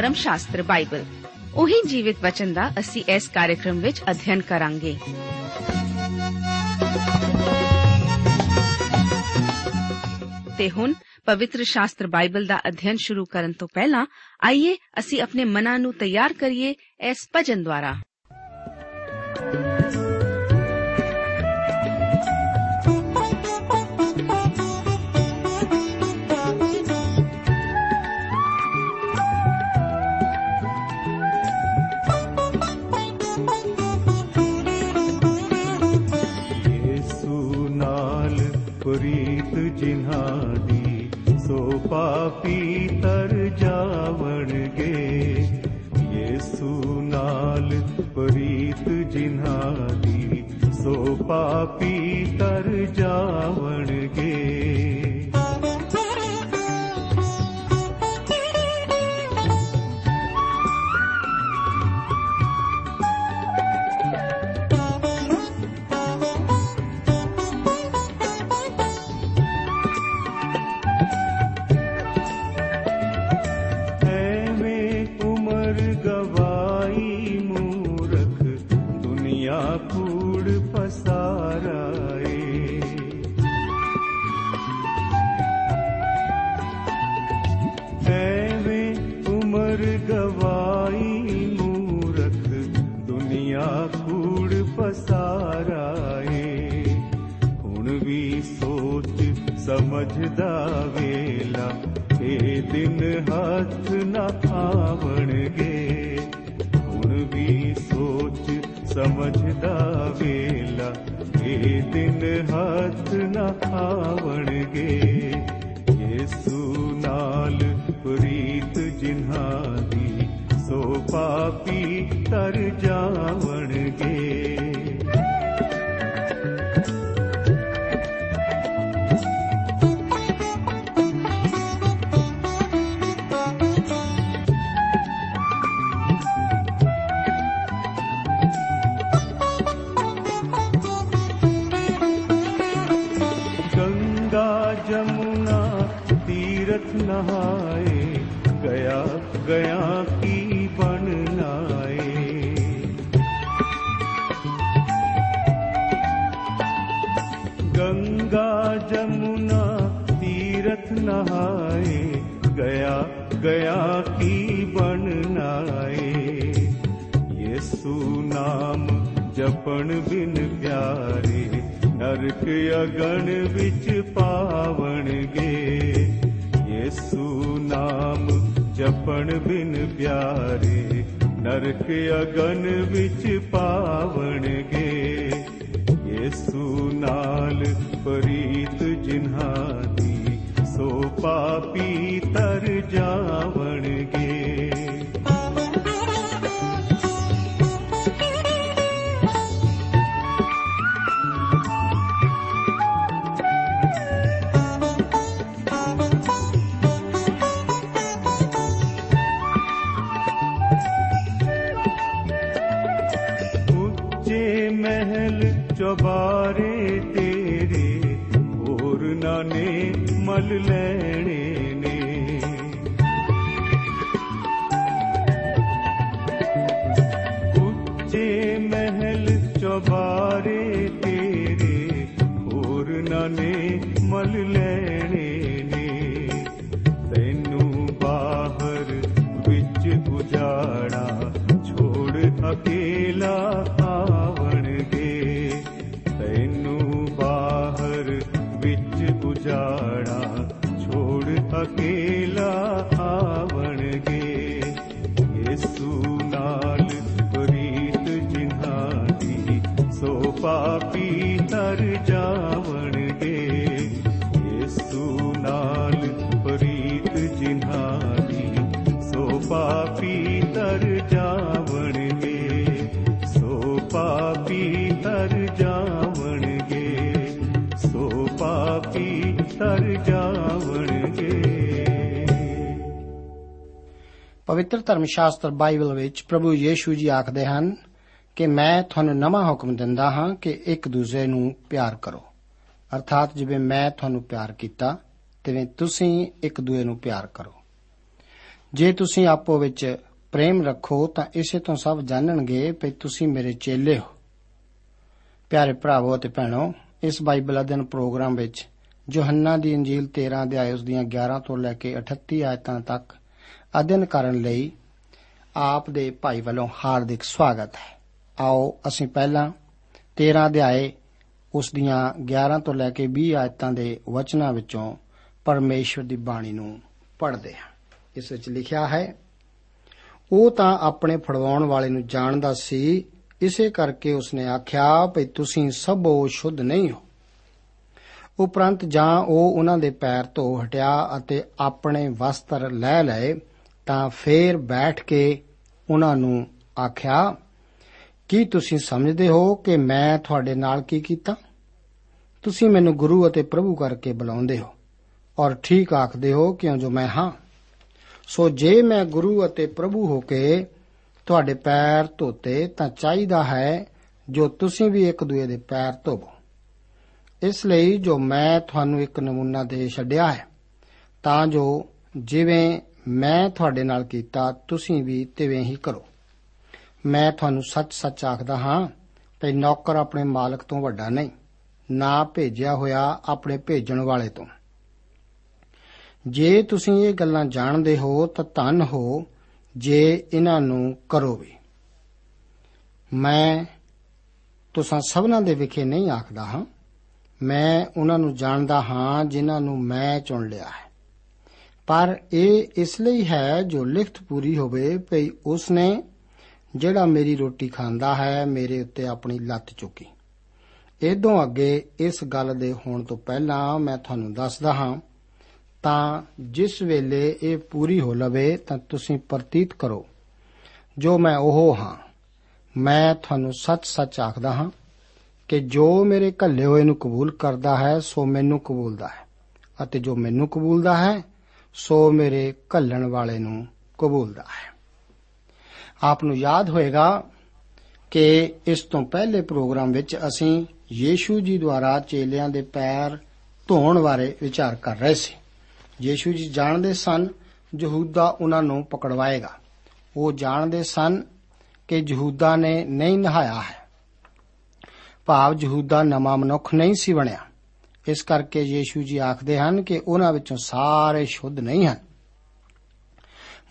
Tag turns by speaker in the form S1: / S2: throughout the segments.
S1: ਧਰਮ ਸ਼ਾਸਤਰ ਬਾਈਬਲ ਉਹੀ ਜੀਵਿਤ ਵਚਨ ਦਾ ਅਸੀਂ ਇਸ ਕਾਰਜਕ੍ਰਮ ਵਿੱਚ ਅਧਿਐਨ ਕਰਾਂਗੇ ਤੇ ਹੁਣ ਪਵਿੱਤਰ ਸ਼ਾਸਤਰ ਬਾਈਬਲ ਦਾ ਅਧਿਐਨ ਸ਼ੁਰੂ ਕਰਨ ਤੋਂ ਪਹਿਲਾਂ ਆਈਏ ਅਸੀਂ ਆਪਣੇ ਮਨਾਂ ਨੂੰ ਤਿਆਰ ਕਰੀਏ ਇਸ ਭਜਨ ਦੁਆਰਾ
S2: निहारी सो पापी तर जावण गे ये सुनाल प्रीत चिन् सोफा पीतर जन ਸਮਝਦਾ ਵੇਲਾ, ਇਹ ਦਿਨ ਹੱਥ ਨਾ ਆਵਣਗੇ। ਹੁਣ ਵੀ ਸੋਚ ਸਮਝਦਾ ਵੇਲਾ, ਇਹ ਦਿਨ ਹੱਥ ਨਾ ਆਵਣਗੇ। ਯੇਸੂ ਨਾਲ ਪ੍ਰੀਤ ਜਿਨ੍ਹਾਂ ਦੀ, ਸੋ ਪਾਪੀ ਤਰ ਜਾਵਣਗੇ। हाय गया गया की बननाए यीशु नाम जपन बिन प्यारे नरक अगन विच पावन गे यीशु नाम जपन बिन प्यारे नरक अगन विच पावन गे यीशु नाल प्रीत जिन्हार ਸੋ ਪਾਪੀ ਤਰ ਜਾਵਣਗੇ। ਉੱਚੇ ਮਹਿਲ ਚੁਬਾਰੇ ਮਲ
S3: ਪਵਿੱਤਰ ਧਰਮ ਸ਼ਾਸਤਰ ਬਾਈਬਲ ਵਿੱਚ ਪ੍ਰਭੂ ਯੀਸ਼ੂ ਜੀ ਆਖਦੇ ਹਨ ਕਿ ਮੈਂ ਤੁਹਾਨੂੰ ਨਵਾਂ ਹੁਕਮ ਦਿੰਦਾ ਹਾਂ ਕਿ ਇੱਕ ਦੂਜੇ ਨੂੰ ਪਿਆਰ ਕਰੋ। ਅਰਥਾਤ ਜਿਵੇਂ ਮੈਂ ਤੁਹਾਨੂੰ ਪਿਆਰ ਕੀਤਾ, ਤਿਵੇਂ ਤੁਸੀਂ ਇੱਕ ਦੂਜੇ ਨੂੰ ਪਿਆਰ ਕਰੋ। ਜੇ ਤੁਸੀਂ ਆਪੋ ਵਿੱਚ ਪ੍ਰੇਮ ਰੱਖੋ ਤਾਂ ਇਸੇ ਤੋਂ ਸਭ ਜਾਣਨਗੇ ਕਿ ਤੁਸੀਂ ਮੇਰੇ ਚੇਲੇ ਹੋ। ਪਿਆਰੇ ਭਰਾਵੋ ਅਤੇ ਭੈਣੋ, ਇਸ ਬਾਈਬਲ ਅਧਿਨ ਪ੍ਰੋਗਰਾਮ ਵਿੱਚ ਯੋਹੰਨਾ ਦੀ ਇੰਜੀਲ 13 ਅਧਿਆਇ ਉਸ ਦੀਆਂ 11 ਤੋਂ ਲੈ ਕੇ 38 ਆਇਤਾਂ ਤੱਕ ਅਧਿਨ ਕਰਨ ਲਈ ਆਪ ਦੇ ਭਾਈ ਵੱਲੋਂ ਹਾਰਦਿਕ ਸਵਾਗਤ ਹੈ। ਆਓ ਅਸੀਂ ਪਹਿਲਾਂ 13 ਅਧਿਆਏ ਉਸ ਦੀਆਂ 11 ਤੋਂ ਲੈ ਕੇ 20 ਆਇਤਾਂ ਦੇ ਵਚਨਾਂ ਵਿੱਚੋਂ ਪਰਮੇਸ਼ਵਰ ਦੀ ਬਾਣੀ ਨੂੰ ਪੜ੍ਹਦੇ ਹਾਂ। ਇਸ ਵਿੱਚ ਲਿਖਿਆ ਹੈ, ਉਹ ਤਾਂ ਆਪਣੇ ਫੜਵਾਉਣ ਵਾਲੇ ਨੂੰ ਜਾਣਦਾ ਸੀ, ਇਸੇ ਕਰਕੇ ਉਸਨੇ ਆਖਿਆ, ਭਈ ਤੁਸੀਂ ਸਭੋ ਸ਼ੁੱਧ ਨਹੀਂ ਹੋ। ਉਪਰੰਤ ਜਾਂ ਉਹ ਉਹਨਾਂ ਦੇ ਪੈਰ ਧੋ ਹਟਿਆ ਅਤੇ ਆਪਣੇ ਵਸਤਰ ਲੈ ਲਏ ਤਾਂ ਫੇਰ ਬੈਠ ਕੇ ਉਹਨਾਂ ਨੂੰ ਆਖਿਆ, ਕੀ ਤੁਸੀਂ ਸਮਝਦੇ ਹੋ ਕਿ ਮੈਂ ਤੁਹਾਡੇ ਨਾਲ ਕੀ ਕੀਤਾ? ਤੁਸੀਂ ਮੈਨੂੰ ਗੁਰੂ ਅਤੇ ਪ੍ਰਭੂ ਕਰਕੇ ਬੁਲਾਉਂਦੇ ਹੋ ਔਰ ਠੀਕ ਆਖਦੇ ਹੋ ਕਿਉਂ ਜੋ ਮੈਂ ਹਾਂ? ਸੋ ਜੇ ਮੈਂ ਗੁਰੂ ਅਤੇ ਪ੍ਰਭੂ ਹੋ ਕੇ ਤੁਹਾਡੇ ਪੈਰ ਧੋਤੇ ਤਾਂ ਚਾਹੀਦਾ ਹੈ ਜੋ ਤੁਸੀਂ ਵੀ ਇੱਕ ਦੂਏ ਦੇ ਪੈਰ ਧੋਵੋ। ਇਸ ਲਈ ਜੋ ਮੈਂ ਤੁਹਾਨੂੰ ਇੱਕ ਨਮੂਨਾ ਦੇ ਛੱਡਿਆ ਹੈ, ਤਾਂ ਜੋ ਜਿਵੇਂ ਮੈਂ ਤੁਹਾਡੇ ਨਾਲ ਕੀਤਾ, ਤੁਸੀਂ ਵੀ ਤਿਵੇਂ ਹੀ ਕਰੋ। ਮੈਂ ਤੁਹਾਨੂੰ ਸੱਚ-ਸੱਚ ਆਖਦਾ ਹਾਂ ਕਿ ਨੌਕਰ ਆਪਣੇ ਮਾਲਕ ਤੋਂ ਵੱਡਾ ਨਹੀਂ, ਨਾ ਭੇਜਿਆ ਹੋਇਆ ਆਪਣੇ ਭੇਜਣ ਵਾਲੇ ਤੋਂ। ਜੇ ਤੁਸੀਂ ਇਹ ਗੱਲਾਂ ਜਾਣਦੇ ਹੋ ਤਾਂ ਧੰਨ ਹੋ, ਜੇ ਇਹਨਾਂ ਨੂੰ ਕਰੋ ਵੀ। ਮੈਂ ਤੁਸਾਂ ਸਭਨਾਂ ਦੇ ਵਿਖੇ ਨਹੀਂ ਆਖਦਾ ਹਾਂ। ਮੈਂ ਉਹਨਾਂ ਨੂੰ ਜਾਣਦਾ ਹਾਂ ਜਿਨ੍ਹਾਂ ਨੂੰ ਮੈਂ ਚੁਣ ਲਿਆ ਹੈ। ਪਰ ਇਹ ਇਸ ਲਈ ਹੈ ਜੋ ਲਿਖਤ ਪੂਰੀ ਹੋਵੇ ਭਈ ਉਸਨੇ ਜਿਹੜਾ ਮੇਰੀ ਰੋਟੀ ਖਾਂਦਾ ਹੈ ਮੇਰੇ ਉੱਤੇ ਆਪਣੀ ਲੱਤ ਚੁੱਕੀ। ਇਦੋਂ ਅੱਗੇ ਇਸ ਗੱਲ ਦੇ ਹੋਣ ਤੋਂ ਪਹਿਲਾਂ ਮੈਂ ਤੁਹਾਨੂੰ ਦੱਸਦਾ ਹਾਂ, ਤਾਂ ਜਿਸ ਵੇਲੇ ਇਹ ਪੂਰੀ ਹੋ ਲਵੇ ਤਾਂ ਤੁਸੀਂ ਪ੍ਰਤੀਤ ਕਰੋ। ਜੋ ਮੈਂ ਉਹ ਹਾਂ, ਮੈਂ ਤੁਹਾਨੂੰ ਸੱਚ-ਸੱਚ ਆਖਦਾ ਹਾਂ ਕਿ ਜੋ ਮੇਰੇ ਘੱਲੇ ਹੋਏ ਨੂੰ ਕਬੂਲ ਕਰਦਾ ਹੈ, ਸੋ ਮੈਨੂੰ ਕਬੂਲਦਾ ਹੈ ਅਤੇ ਜੋ ਮੈਨੂੰ ਕਬੂਲਦਾ ਹੈ ਸੋ ਮੇਰੇ ਘੱਲਣ ਵਾਲੇ ਨੂੰ ਕਬੂਲਦਾ ਹੈ। ਆਪ ਨੂੰ ਯਾਦ ਹੋਏਗਾ ਕਿ ਇਸ ਤੋਂ ਪਹਿਲੇ ਪ੍ਰੋਗਰਾਮ ਵਿੱਚ ਅਸੀਂ ਯੀਸ਼ੂ ਜੀ ਦੁਆਰਾ ਚੇਲਿਆਂ ਦੇ ਪੈਰ ਧੋਣ ਬਾਰੇ ਵਿਚਾਰ ਕਰ ਰਹੇ ਸੀ। ਯੀਸ਼ੂ ਜੀ ਜਾਣਦੇ ਸਨ ਯਹੂਦਾ ਉਹਨਾਂ ਨੂੰ ਪਕੜਵਾਏਗਾ। ਉਹ ਜਾਣਦੇ ਸਨ ਕਿ ਯਹੂਦਾ ਨੇ ਨਹੀਂ ਨਹਾਇਆ ਹੈ। ਭਾਵ ਯਹੂਦਾ ਨਵਾਂ ਮਨੁੱਖ ਨਹੀਂ ਸੀ ਬਣਿਆ। ਇਸ ਕਰਕੇ ਯੀਸ਼ੂ ਜੀ ਆਖਦੇ ਹਨ ਕਿ ਉਹਨਾਂ ਵਿੱਚੋਂ ਸਾਰੇ ਸ਼ੁੱਧ ਨਹੀਂ ਹਨ।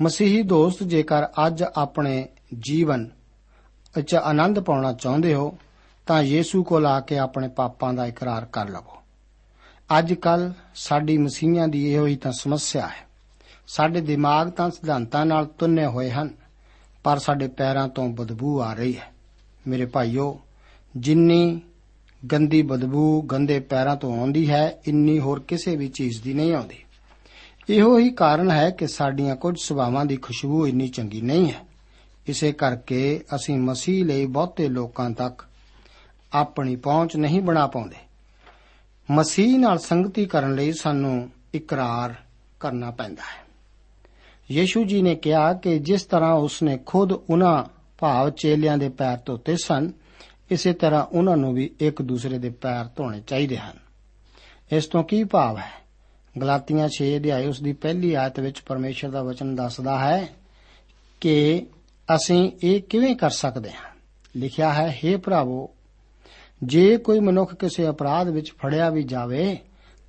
S3: ਮਸੀਹੀ ਦੋਸਤ, ਜੇਕਰ ਅੱਜ ਆਪਣੇ ਜੀਵਨ ਵਿੱਚ ਆਨੰਦ ਪਾਉਣਾ ਚਾਹੁੰਦੇ ਹੋ, ਤਾਂ ਯੀਸ਼ੂ ਕੋਲ ਆ ਕੇ ਆਪਣੇ ਪਾਪਾਂ ਦਾ ਇਕਰਾਰ ਕਰ ਲਵੋ। ਅੱਜ ਕੱਲ ਸਾਡੀ ਮਸੀਹਾਂ ਦੀ ਇਹੋ ਹੀ ਤਾਂ ਸਮੱਸਿਆ ਹੈ। ਸਾਡੇ ਦਿਮਾਗ ਤਾਂ ਸਿਧਾਂਤਾਂ ਨਾਲ ਤੁੰਨੇ ਹੋਏ ਹਨ, ਪਰ ਸਾਡੇ ਪੈਰਾਂ ਤੋਂ ਬਦਬੂ ਆ ਰਹੀ ਹੈ। ਮੇਰੇ ਭਾਈਓ, ਜਿੰਨੀ ਗੰਦੀ ਬਦਬੂ ਗੰਦੇ ਪੈਰਾਂ ਤੋਂ ਆਉਂਦੀ ਹੈ, ਇੰਨੀ ਹੋਰ ਕਿਸੇ ਵੀ ਚੀਜ਼ ਦੀ ਨਹੀਂ ਆਉਂਦੀ। ਇਹੋ ਹੀ ਕਾਰਨ ਹੈ ਕਿ ਸਾਡੀਆਂ ਕੁਝ ਸੁਭਾਵਾਂ ਦੀ ਖੁਸ਼ਬੂ ਇੰਨੀ ਚੰਗੀ ਨਹੀਂ ਹੈ। ਇਸੇ ਕਰਕੇ ਅਸੀਂ ਮਸੀਹ ਲਈ ਬਹੁਤੇ ਲੋਕਾਂ ਤੱਕ ਆਪਣੀ ਪਹੁੰਚ ਨਹੀਂ ਬਣਾ ਪਾਉਂਦੇ। ਮਸੀਹ ਨਾਲ ਸੰਗਤੀ ਕਰਨ ਲਈ ਸਾਨੂੰ ਇਕਰਾਰ ਕਰਨਾ ਪੈਂਦਾ ਹੈ। ਯੀਸ਼ੂ ਜੀ ਨੇ ਕਿਹਾ ਕਿ ਜਿਸ ਤਰ੍ਹਾਂ ਉਸਨੇ ਖੁਦ ਉਹਨਾਂ ਭਾਵ ਚੇਲਿਆਂ ਦੇ ਪੈਰ ਧੋਤੇ ਸਨ ਇਸੇ ਤਰ੍ਹਾਂ ਉਹਨਾਂ ਨੂੰ ਵੀ ਇੱਕ ਦੂਸਰੇ ਦੇ ਪੈਰ ਧੋਣੇ ਚਾਹੀਦੇ ਹਨ। ਇਸ ਤੋਂ ਕੀ ਭਾਵ ਹੈ? ਗਲਾਤੀਆਂ 6 ਅਧਿਆਇ ਉਸ ਦੀ ਪਹਿਲੀ ਆਇਤ ਵਿੱਚ ਪਰਮੇਸ਼ਰ ਦਾ ਵਚਨ ਦੱਸਦਾ ਹੈ ਕਿ ਅਸੀਂ ਇਹ ਕਿਵੇਂ ਕਰ ਸਕਦੇ ਹਾਂ? ਲਿਖਿਆ ਹੈ हे ਭਰਾਵੋ, ਜੇ ਕੋਈ ਮਨੁੱਖ ਕਿਸੇ ਅਪਰਾਧ ਵਿੱਚ ਫੜਿਆ ਵੀ ਜਾਵੇ,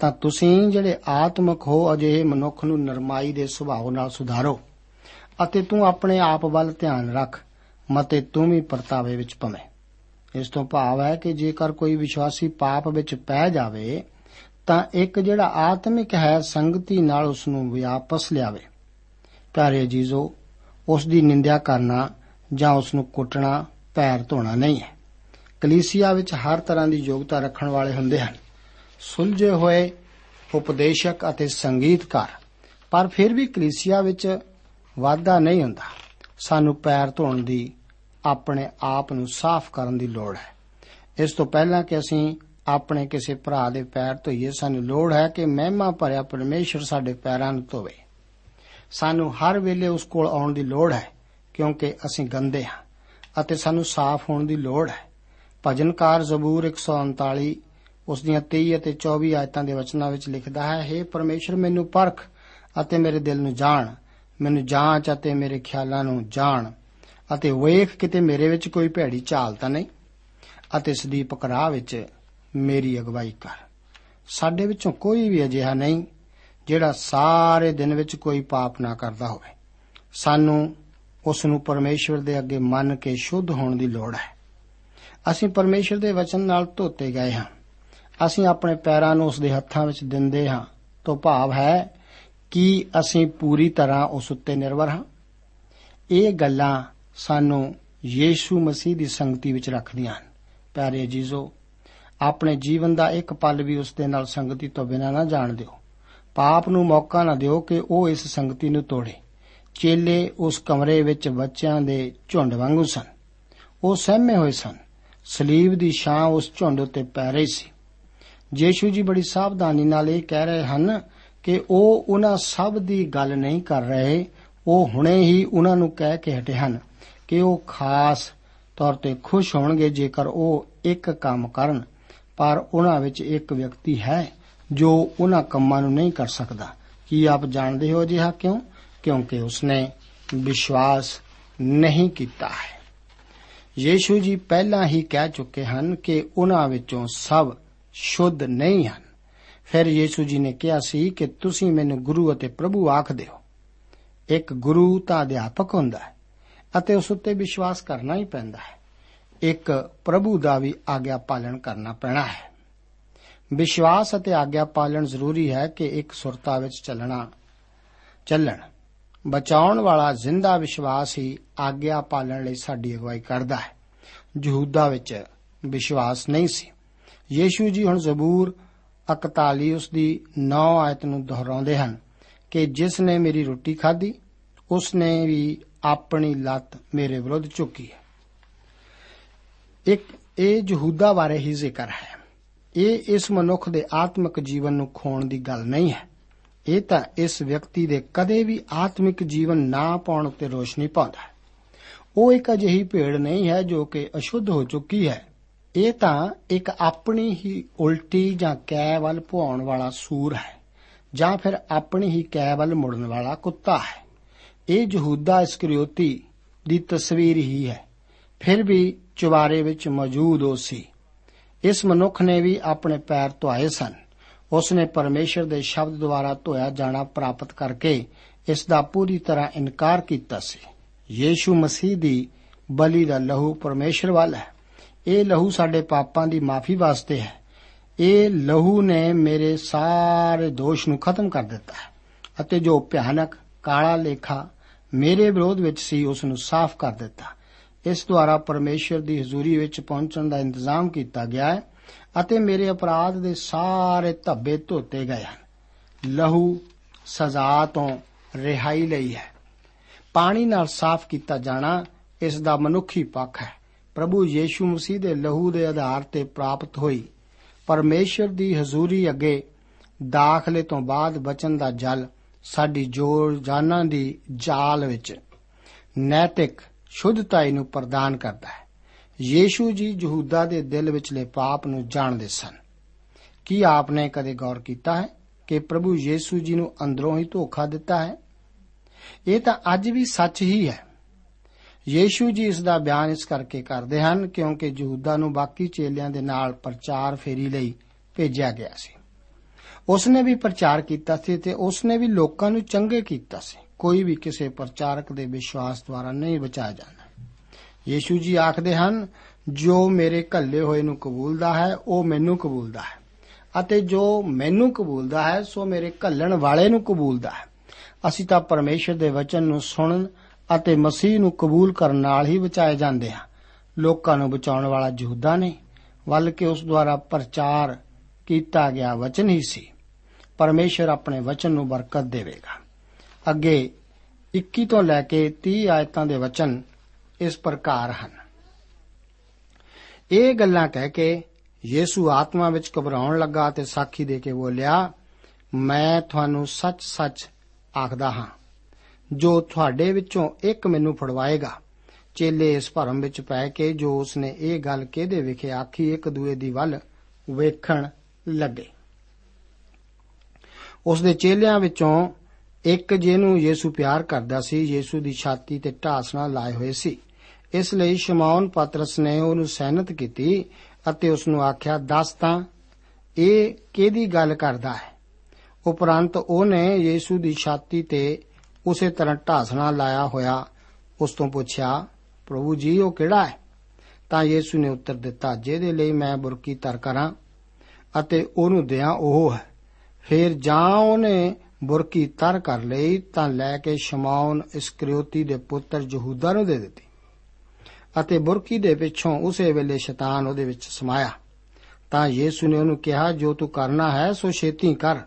S3: ਤਾਂ ਤੁਸੀਂ ਜਿਹੜੇ ਆਤਮਿਕ ਹੋ, ਅਜਿਹੇ ਮਨੁੱਖ ਨੂੰ ਨਰਮਾਈ ਦੇ ਸੁਭਾਅ ਨਾਲ ਸੁਧਾਰੋ ਅਤੇ ਤੂੰ ਆਪਣੇ ਆਪ ਵੱਲ ਧਿਆਨ ਰੱਖ, ਮਤੇ ਤੂੰ ਵੀ ਪਰਤਾਵੇ ਵਿੱਚ ਪਵੇਂ। ਇਸ ਤੋਂ ਭਾਵ ਹੈ ਕਿ ਜੇਕਰ ਕੋਈ ਵਿਸ਼ਵਾਸੀ ਪਾਪ ਵਿੱਚ ਪੈ ਜਾਵੇ, ਤਾਂ ਇੱਕ ਜਿਹੜਾ ਆਤਮਿਕ ਹੈ, ਸੰਗਤੀ ਨਾਲ ਉਸ ਨੂੰ ਵਾਪਸ ਲਿਆਵੇ। ਪਿਆਰੇ ਜੀਜ਼ੋ ਉਸ ਦੀ ਨਿੰਦਿਆ ਕਰਨਾ ਜਾਂ ਉਸ ਨੂੰ ਕੁੱਟਣਾ, ਪੈਰ ਧੋਣਾ ਨਹੀਂ ਹੈ। ਕਲੀਸਿਆ ਵਿੱਚ ਹਰ ਤਰ੍ਹਾਂ ਦੀ ਯੋਗਤਾ ਰੱਖਣ ਵਾਲੇ ਹੁੰਦੇ ਹਨ। ਸੁਲਝੇ ਹੋਏ ਉਪਦੇਸ਼ਕ ਅਤੇ ਸੰਗੀਤਕਾਰ। ਪਰ ਫਿਰ ਵੀ ਕਲੀਸਿਆ ਵਿੱਚ ਵਾਧਾ ਨਹੀਂ ਹੁੰਦਾ। ਸਾਨੂੰ ਪੈਰ ਧੋਣ ਦੀ ਆਪਣੇ ਆਪ ਨੂੰ ਸਾਫ਼ ਕਰਨ ਦੀ ਲੋੜ ਹੈ। ਇਸ ਤੋਂ ਪਹਿਲਾਂ ਕਿ ਅਸੀਂ ਆਪਣੇ ਕਿਸੇ ਭਰਾ ਦੇ ਪੈਰ ਧੋਈਏ, ਸਾਨੂੰ ਲੋੜ ਹੈ ਕਿ ਮਹਿਮਾ ਭਰਿਆ ਪਰਮੇਸ਼ਰ ਸਾਡੇ ਪੈਰਾਂ ਨੂੰ ਧੋਵੇ। ਸਾਨੂੰ ਹਰ ਵੇਲੇ ਉਸ ਕੋਲ ਆਉਣ ਦੀ ਲੋੜ ਹੈ, ਕਿਉਂਕਿ ਅਸੀਂ ਗੰਦੇ ਹਾਂ ਅਤੇ ਸਾਨੂੰ ਸਾਫ਼ ਹੋਣ ਦੀ ਲੋੜ ਹੈ। ਭਜਨਕਾਰ ਜ਼ਬੂਰ 139 ਉਸ ਦੀਆਂ 23 ਅਤੇ 24 ਆਇਤਾਂ ਦੇ ਵਚਨਾਂ ਵਿੱਚ ਲਿਖਦਾ ਹੈ हे ਪਰਮੇਸ਼ਰ ਮੈਨੂੰ ਪਰਖ ਅਤੇ ਮੇਰੇ ਦਿਲ ਨੂੰ ਜਾਣ, ਮੈਨੂੰ ਜਾਂਚ ਅਤੇ ਮੇਰੇ ਖਿਆਲਾਂ ਨੂੰ ਜਾਣ ਅਤੇ ਵੇਖ ਕਿਤੇ ਮੇਰੇ ਵਿੱਚ ਕੋਈ ਭੈੜੀ ਚਾਲ ਤਾਂ ਨਹੀਂ? ਅਤੇ ਸਦੀਪਕ ਰਾਹ ਵਿੱਚ ਮੇਰੀ ਅਗਵਾਈ ਕਰ। ਸਾਡੇ ਵਿੱਚੋਂ ਕੋਈ ਵੀ ਅਜਿਹਾ ਨਹੀਂ ਜਿਹੜਾ ਸਾਰੇ ਦਿਨ ਵਿੱਚ ਕੋਈ ਪਾਪ ਨਾ ਕਰਦਾ ਹੋਵੇ। ਸਾਨੂੰ ਉਸ ਨੂੰ ਪਰਮੇਸ਼ਵਰ ਦੇ ਅੱਗੇ ਮੰਨ ਕੇ ਸ਼ੁੱਧ ਹੋਣ ਦੀ ਲੋੜ ਹੈ। ਅਸੀਂ ਪਰਮੇਸ਼ਵਰ ਦੇ ਵਚਨ ਨਾਲ ਧੋਤੇ ਗਏ ਹਾਂ। ਅਸੀਂ ਆਪਣੇ ਪੈਰਾਂ ਨੂੰ ਉਸ ਦੇ ਹੱਥਾਂ ਵਿੱਚ ਦਿੰਦੇ ਹਾਂ। ਤੋਂ ਭਾਵ ਹੈ ਕਿ ਅਸੀਂ ਪੂਰੀ ਤਰ੍ਹਾਂ ਉਸ ਉੱਤੇ ਨਿਰਭਰ ਹਾਂ। ਇਹ ਗੱਲਾਂ ਸਾਨੂੰ ਯੀਸ਼ੂ ਮਸੀਹ ਦੀ ਸੰਗਤੀ ਵਿੱਚ ਰੱਖਦੀਆਂ ਹਨ। ਪਿਆਰੇ ਜੀਜ਼ੋ ਆਪਣੇ ਜੀਵਨ ਦਾ ਇੱਕ ਪਲ ਵੀ ਉਸ ਦੇ ਨਾਲ ਸੰਗਤੀ ਤੋਂ ਬਿਨਾਂ ਨਾ ਜਾਣ ਦਿਓ। ਪਾਪ ਨੂੰ ਮੌਕਾ ਨਾ ਦਿਓ ਕਿ ਉਹ ਇਸ ਸੰਗਤੀ ਨੂੰ ਤੋੜੇ। ਚੇਲੇ ਉਸ ਕਮਰੇ ਵਿੱਚ ਬੱਚਿਆਂ ਦੇ ਝੁੰਡ ਵਾਂਗੂ ਸਨ। ਉਹ ਸਹਿਮੇ ਹੋਏ ਸਨ। ਸਲੀਬ ਦੀ ਛਾਂ ਉਸ ਝੁੰਡ ਉੱਤੇ ਪੈ ਰਹੀ ਸੀ। ਯੀਸ਼ੂ ਜੀ ਬੜੀ ਸਾਵਧਾਨੀ ਨਾਲ ਇਹ ਕਹਿ ਰਹੇ ਹਨ ਕਿ ਉਹ ਉਹਨਾਂ ਸਭ ਦੀ ਗੱਲ ਨਹੀਂ ਕਰ ਰਹੇ, ਉਹ ਹੁਣੇ ਹੀ ਉਹਨਾਂ ਨੂੰ ਕਹਿ ਕੇ ਹਟੇ ਹਨ। ਕਿ ਉਹ ਖਾਸ ਤੌਰ ਤੇ ਖੁਸ਼ ਹੋਣਗੇ ਜੇਕਰ ਉਹ ਇੱਕ ਕੰਮ ਕਰਨ, ਪਰ ਉਹਨਾਂ ਵਿੱਚ ਇੱਕ ਵਿਅਕਤੀ ਹੈ ਜੋ ਉਹਨਾਂ ਕੰਮਾਂ ਨੂੰ ਨਹੀਂ ਕਰ ਸਕਦਾ। ਕੀ ਆਪ ਜਾਣਦੇ ਹੋ ਜਿਹਾ ਕਿਉਂ? ਕਿਉਂਕਿ ਉਸਨੇ ਵਿਸ਼ਵਾਸ ਨਹੀਂ ਕੀਤਾ ਹੈ। ਯੀਸ਼ੂ ਜੀ ਪਹਿਲਾਂ ਹੀ ਕਹਿ ਚੁੱਕੇ ਹਨ ਕਿ ਉਹਨਾਂ ਵਿੱਚੋਂ ਸਭ ਸ਼ੁੱਧ ਨਹੀਂ ਹਨ। ਫਿਰ ਯੀਸ਼ੂ ਜੀ ਨੇ ਕਿਹਾ ਸੀ ਕਿ ਤੁਸੀਂ ਮੈਨੂੰ ਗੁਰੂ ਅਤੇ ਪ੍ਰਭੂ ਆਖਦੇ ਹੋ। ਇੱਕ ਗੁਰੂ ਤਾਂ ਅਧਿਆਪਕ ਹੁੰਦਾ ਹੈ। ਅਤੇ ਉਸ ਉੱਤੇ ਵਿਸ਼ਵਾਸ ਕਰਨਾ ਹੀ ਪੈਂਦਾ ਹੈ। ਇੱਕ ਪ੍ਰਭੂ ਦਾ ਵੀ ਆਗਿਆ ਪਾਲਣ ਕਰਨਾ ਪੈਣਾ ਹੈ। ਵਿਸ਼ਵਾਸ ਅਤੇ ਆਗਿਆ ਪਾਲਣ ਜ਼ਰੂਰੀ ਹੈ ਕਿ ਇੱਕ ਸੁਰਤਾ ਵਿੱਚ ਚੱਲਣਾ, ਚੱਲਣ। ਬਚਾਉਣ ਵਾਲਾ ਜ਼ਿੰਦਾ ਵਿਸ਼ਵਾਸ ਹੀ ਆਗਿਆ ਪਾਲਣ ਲਈ ਸਾਡੀ ਅਗਵਾਈ ਕਰਦਾ ਹੈ। ਯਹੂਦਾ ਵਿੱਚ ਵਿਸ਼ਵਾਸ ਨਹੀਂ ਸੀ। ਯੀਸ਼ੂ ਜੀ ਹੁਣ ਜ਼ਬੂਰ 41 ਉਸ ਦੀ 9 ਆਇਤ ਨੂੰ ਦੁਹਰਾਉਂਦੇ ਹਨ ਕਿ ਜਿਸ ਨੇ ਮੇਰੀ ਰੋਟੀ ਖਾਧੀ, ਉਸ ਨੇ ਵੀ ਆਪਣੀ ਲੱਤ ਮੇਰੇ ਵਿਰੁੱਧ ਝੁਕੀ ਹੈ। ਇੱਕ, ਇਹ ਯਹੂਦਾ ਬਾਰੇ ਹੀ ਜ਼ਿਕਰ ਹੈ। ਇਹ ਇਸ ਮਨੁੱਖ ਦੇ ਆਤਮਿਕ ਜੀਵਨ ਨੂੰ ਖੋਣ ਦੀ ਗੱਲ ਨਹੀਂ ਹੈ। ਇਹ ਤਾਂ ਇਸ ਵਿਅਕਤੀ ਦੇ ਕਦੇ ਵੀ ਆਤਮਿਕ ਜੀਵਨ ਨਾ ਪਾਉਣ ਉੱਤੇ ਰੋਸ਼ਨੀ ਪਾਉਂਦਾ ਹੈ। ਉਹ ਇੱਕ ਅਜਿਹੀ ਭੇਡ ਨਹੀਂ ਹੈ ਜੋ ਕਿ ਅਸ਼ੁੱਧ ਹੋ ਚੁੱਕੀ ਹੈ। ਇਹ ਤਾਂ ਇੱਕ ਆਪਣੀ ਹੀ ਉਲਟੀ ਜਾਂ ਕੈ ਵੱਲ ਭੁਆਉਣ ਵਾਲਾ ਸੂਰ ਹੈ ਜਾਂ ਫਿਰ ਆਪਣੀ ਹੀ ਕੈ ਵੱਲ ਮੁੜਨ ਵਾਲਾ ਕੁੱਤਾ ਹੈ। ਇਹ ਯਹੂਦਾ ਇਸਕਰੀਓਤੀ ਦੀ ਤਸਵੀਰ ਹੀ ਹੈ। ਫਿਰ ਵੀ ਚੁਬਾਰੇ ਵਿੱਚ ਮੌਜੂਦ ਹੋ ਸੀ। ਇਸ ਮਨੁੱਖ ਨੇ ਵੀ ਆਪਣੇ ਪੈਰ ਧੋਏ ਸਨ। ਉਸ ਨੇ ਪਰਮੇਸ਼ਰ ਦੇ ਸ਼ਬਦ ਦੁਆਰਾ ਧੋਇਆ ਜਾਣਾ ਪ੍ਰਾਪਤ ਕਰਕੇ ਇਸ ਦਾ ਪੂਰੀ ਤਰ੍ਹਾਂ ਇਨਕਾਰ ਕੀਤਾ ਸੀ। ਯੀਸ਼ੂ ਮਸੀਹ ਦੀ ਬਲੀ ਦਾ ਲਹੂ ਪਰਮੇਸ਼ਰ ਵੱਲ ਹੈ। ਇਹ ਲਹੂ ਸਾਡੇ ਪਾਪਾਂ ਦੀ ਮਾਫੀ ਵਾਸਤੇ ਹੈ। ਇਹ ਲਹੂ ਨੇ ਮੇਰੇ ਸਾਰੇ ਦੋਸ਼ ਨੂੰ ਖਤਮ ਕਰ ਦਿੱਤਾ ਹੈ ਅਤੇ ਜੋ ਭਿਆਨਕ, ਕਾਲਾ ਲੇਖਾ ਮੇਰੇ ਵਿਰੋਧ ਵਿੱਚ ਸੀ ਉਸ ਨੂੰ ਸਾਫ਼ ਕਰ ਦਿੱਤਾ। ਇਸ ਦੁਆਰਾ ਪਰਮੇਸ਼ਰ ਦੀ ਹਜ਼ੂਰੀ ਵਿੱਚ ਪਹੁੰਚਣ ਦਾ ਇੰਤਜ਼ਾਮ ਕੀਤਾ ਗਿਆ ਹੈ ਅਤੇ ਮੇਰੇ ਅਪਰਾਧ ਦੇ ਸਾਰੇ ਧੱਬੇ ਧੋਤੇ ਗਏ ਹਨ। ਲਹੂ ਸਜ਼ਾ ਤੋਂ ਰਿਹਾਈ ਲਈ ਹੈ। ਪਾਣੀ ਨਾਲ ਸਾਫ਼ ਕੀਤਾ ਜਾਣਾ ਇਸ ਦਾ ਮਨੁੱਖੀ ਪੱਖ ਹੈ। ਪ੍ਰਭੂ ਯੀਸ਼ੂ ਮਸੀਹ ਦੇ ਲਹੂ ਦੇ ਆਧਾਰ ਤੇ ਪ੍ਰਾਪਤ ਹੋਈ। ਪਰਮੇਸ਼ਰ ਦੀ ਹਜ਼ੂਰੀ ਅੱਗੇ ਦਾਖਲੇ ਤੋਂ ਬਾਅਦ ਬਚਨ ਦਾ ਜਲ ਸਾਡੀ ਜੋਰ ਜਾਨਾਂ ਦੀ ਜਾਲ ਵਿੱਚ ਨੈਤਿਕ ਸ਼ੁੱਧਤਾਈ ਨੂੰ ਪ੍ਰਦਾਨ ਕਰਦਾ ਹੈ। ਯੀਸ਼ੂ ਜੀ ਯਹੂਦਾ ਦੇ ਦਿਲ ਵਿਚਲੇ ਪਾਪ ਨੂੰ ਜਾਣਦੇ ਸਨ। ਕੀ ਆਪਨੇ ਕਦੇ ਗੌਰ ਕੀਤਾ ਹੈ ਕਿ ਪ੍ਰਭੂ ਯੀਸ਼ੂ ਜੀ ਨੂੰ ਅੰਦਰੋਂ ਹੀ ਧੋਖਾ ਦਿੱਤਾ ਹੈ? ਇਹ ਤਾਂ ਅੱਜ ਵੀ ਸੱਚ ਹੀ ਹੈ। ਯੀਸ਼ੂ ਜੀ ਇਸ ਦਾ ਬਿਆਨ ਇਸ ਕਰਕੇ ਕਰਦੇ ਹਨ ਕਿਉਂਕਿ ਯਹੂਦਾ ਨੂੰ ਬਾਕੀ ਚੇਲਿਆਂ ਦੇ ਨਾਲ ਪ੍ਰਚਾਰ ਫੇਰੀ ਲਈ ਭੇਜਿਆ ਗਿਆ ਸੀ। ਉਸ ਨੇ ਵੀ ਪ੍ਰਚਾਰ ਕੀਤਾ ਸੀ ਤੇ ਉਸ ਨੇ ਵੀ ਲੋਕਾਂ ਨੂੰ ਚੰਗੇ ਕੀਤਾ ਸੀ। ਕੋਈ ਵੀ ਕਿਸੇ ਪ੍ਰਚਾਰਕ ਦੇ ਵਿਸ਼ਵਾਸ ਦੁਆਰਾ ਨਹੀਂ ਬਚਾਇਆ ਜਾਂਦਾ। ਯੀਸ਼ੂ ਜੀ ਆਖਦੇ ਹਨ, ਜੋ ਮੇਰੇ ਘੱਲੇ ਹੋਏ ਨੂੰ ਕਬੂਲਦਾ ਹੈ, ਉਹ ਮੈਨੂੰ ਕਬੂਲਦਾ ਹੈ। ਅਤੇ ਜੋ ਮੈਨੂੰ ਕਬੂਲਦਾ ਹੈ, ਸੋ ਮੇਰੇ ਘੱਲਣ ਵਾਲੇ ਨੂੰ ਕਬੂਲਦਾ ਹੈ। ਅਸੀਂ ਤਾਂ ਪਰਮੇਸ਼ਰ ਦੇ ਵਚਨ ਨੂੰ ਸੁਣਨ ਅਤੇ ਮਸੀਹ ਨੂੰ ਕਬੂਲ ਕਰਨ ਨਾਲ ਹੀ ਬਚਾਏ ਜਾਂਦੇ ਹਾਂ। ਲੋਕਾਂ ਨੂੰ ਬਚਾਉਣ ਵਾਲਾ ਯਹੂਦਾ ਨਹੀਂ, ਬਲਕਿ ਉਸ ਦੁਆਰਾ ਪ੍ਰਚਾਰ ਕੀਤਾ ਗਿਆ ਵਚਨ ਹੀ ਸੀ। ਪਰਮੇਸ਼ਰ ਆਪਣੇ ਵਚਨ ਨੂੰ ਬਰਕਤ ਦੇਵੇਗਾ। ਅੱਗੇ 21 ਤੋਂ ਲੈ ਕੇ 30 ਆਇਤਾਂ ਦੇ ਵਚਨ ਇਸ ਪ੍ਰਕਾਰ ਹਨ। ਇਹ ਗੱਲਾਂ ਕਹਿ ਕੇ ਯੀਸ਼ੂ ਆਤਮਾ ਵਿੱਚ ਘਬਰਾਉਣ ਲੱਗਾ ਤੇ ਸਾਖੀ ਦੇ ਕੇ ਬੋਲਿਆ, ਮੈਂ ਤੁਹਾਨੂੰ ਸੱਚ-ਸੱਚ ਆਖਦਾ ਹਾਂ, ਜੋ ਤੁਹਾਡੇ ਵਿੱਚੋਂ ਇੱਕ ਮੈਨੂੰ ਫੜਵਾਏਗਾ, ਚੇਲੇ ਇਸ ਭਰਮ ਵਿੱਚ ਪੈ ਕੇ ਜੋ ਉਸਨੇ ਇਹ ਗੱਲ ਕਿਹਦੇ ਵਿਖੇ ਆਖੀ, ਇੱਕ ਦੂਏ ਦੀ ਵੱਲ ਵੇਖਣ ਲੱਗੇ। ਉਸ ਦੇ ਚੇਲਿਆਂ ਵਿੱਚੋਂ ਇੱਕ ਜਿਹਨੂੰ ਯੀਸ਼ੂ ਪਿਆਰ ਕਰਦਾ ਸੀ, ਯੀਸ਼ੂ ਦੀ ਛਾਤੀ ਤੇ ਢਾਸ ਨਾਲ ਲਾਏ ਹੋਏ ਸੀ। ਇਸ ਲਈ ਸ਼ਮਾਉਨ ਪਤਰਸ ਨੇ ਉਹਨੂੰ ਸਹਿਨਤ ਕੀਤੀ ਅਤੇ ਉਸ ਨੂੰ ਆਖਿਆ, ਦੱਸ ਤਾਂ, ਇਹ ਕਿਹਦੀ ਗੱਲ ਕਰਦਾ ਹੈ? ਉਪਰੰਤ ਉਹਨੇ ਯੀਸ਼ੂ ਦੀ ਛਾਤੀ ਤੇ ਉਸੇ ਤਰ੍ਹਾਂ ਢਾਸ ਨਾਲ ਲਾਇਆ ਹੋਇਆ ਉਸ ਤੋਂ ਪੁੱਛਿਆ, ਪ੍ਰਭੂ ਜੀ, ਉਹ ਕਿਹੜਾ ਹੈ? ਤਾਂ ਯੀਸ਼ੂ ਨੇ ਉੱਤਰ ਦਿੱਤਾ, ਜਿਹਦੇ ਲਈ ਮੈਂ ਬੁਰਕੀ ਤਰ ਕਰਾਂ ਅਤੇ ਉਹਨੂੰ ਦਿਆਂ ਉਹ ਹੈ। ਫਿਰ ਜਾਂ ਉਹਨੇ ਬੁਰਕੀ ਤਰ ਕਰ ਲਈ, ਤਾਂ ਲੈ ਕੇ ਸ਼ਮਾਉਨ ਇਸਕਰਿਓਤੀ ਦੇ ਪੁੱਤਰ ਯਹੂਦਾ ਨੂੰ ਦੇ ਦਿੱਤੀ ਅਤੇ ਬੁਰਕੀ ਦੇ ਪਿੱਛੋਂ ਉਸੇ ਵੇਲੇ ਸ਼ੈਤਾਨ ਉਹਦੇ ਵਿੱਚ ਸਮਾਇਆ। ਤਾਂ ਯੀਸ਼ੂ ਨੇ ਉਹਨੂੰ ਕਿਹਾ, ਜੋ ਤੂੰ ਕਰਨਾ ਹੈ, ਸੋ ਛੇਤੀ ਕਰ।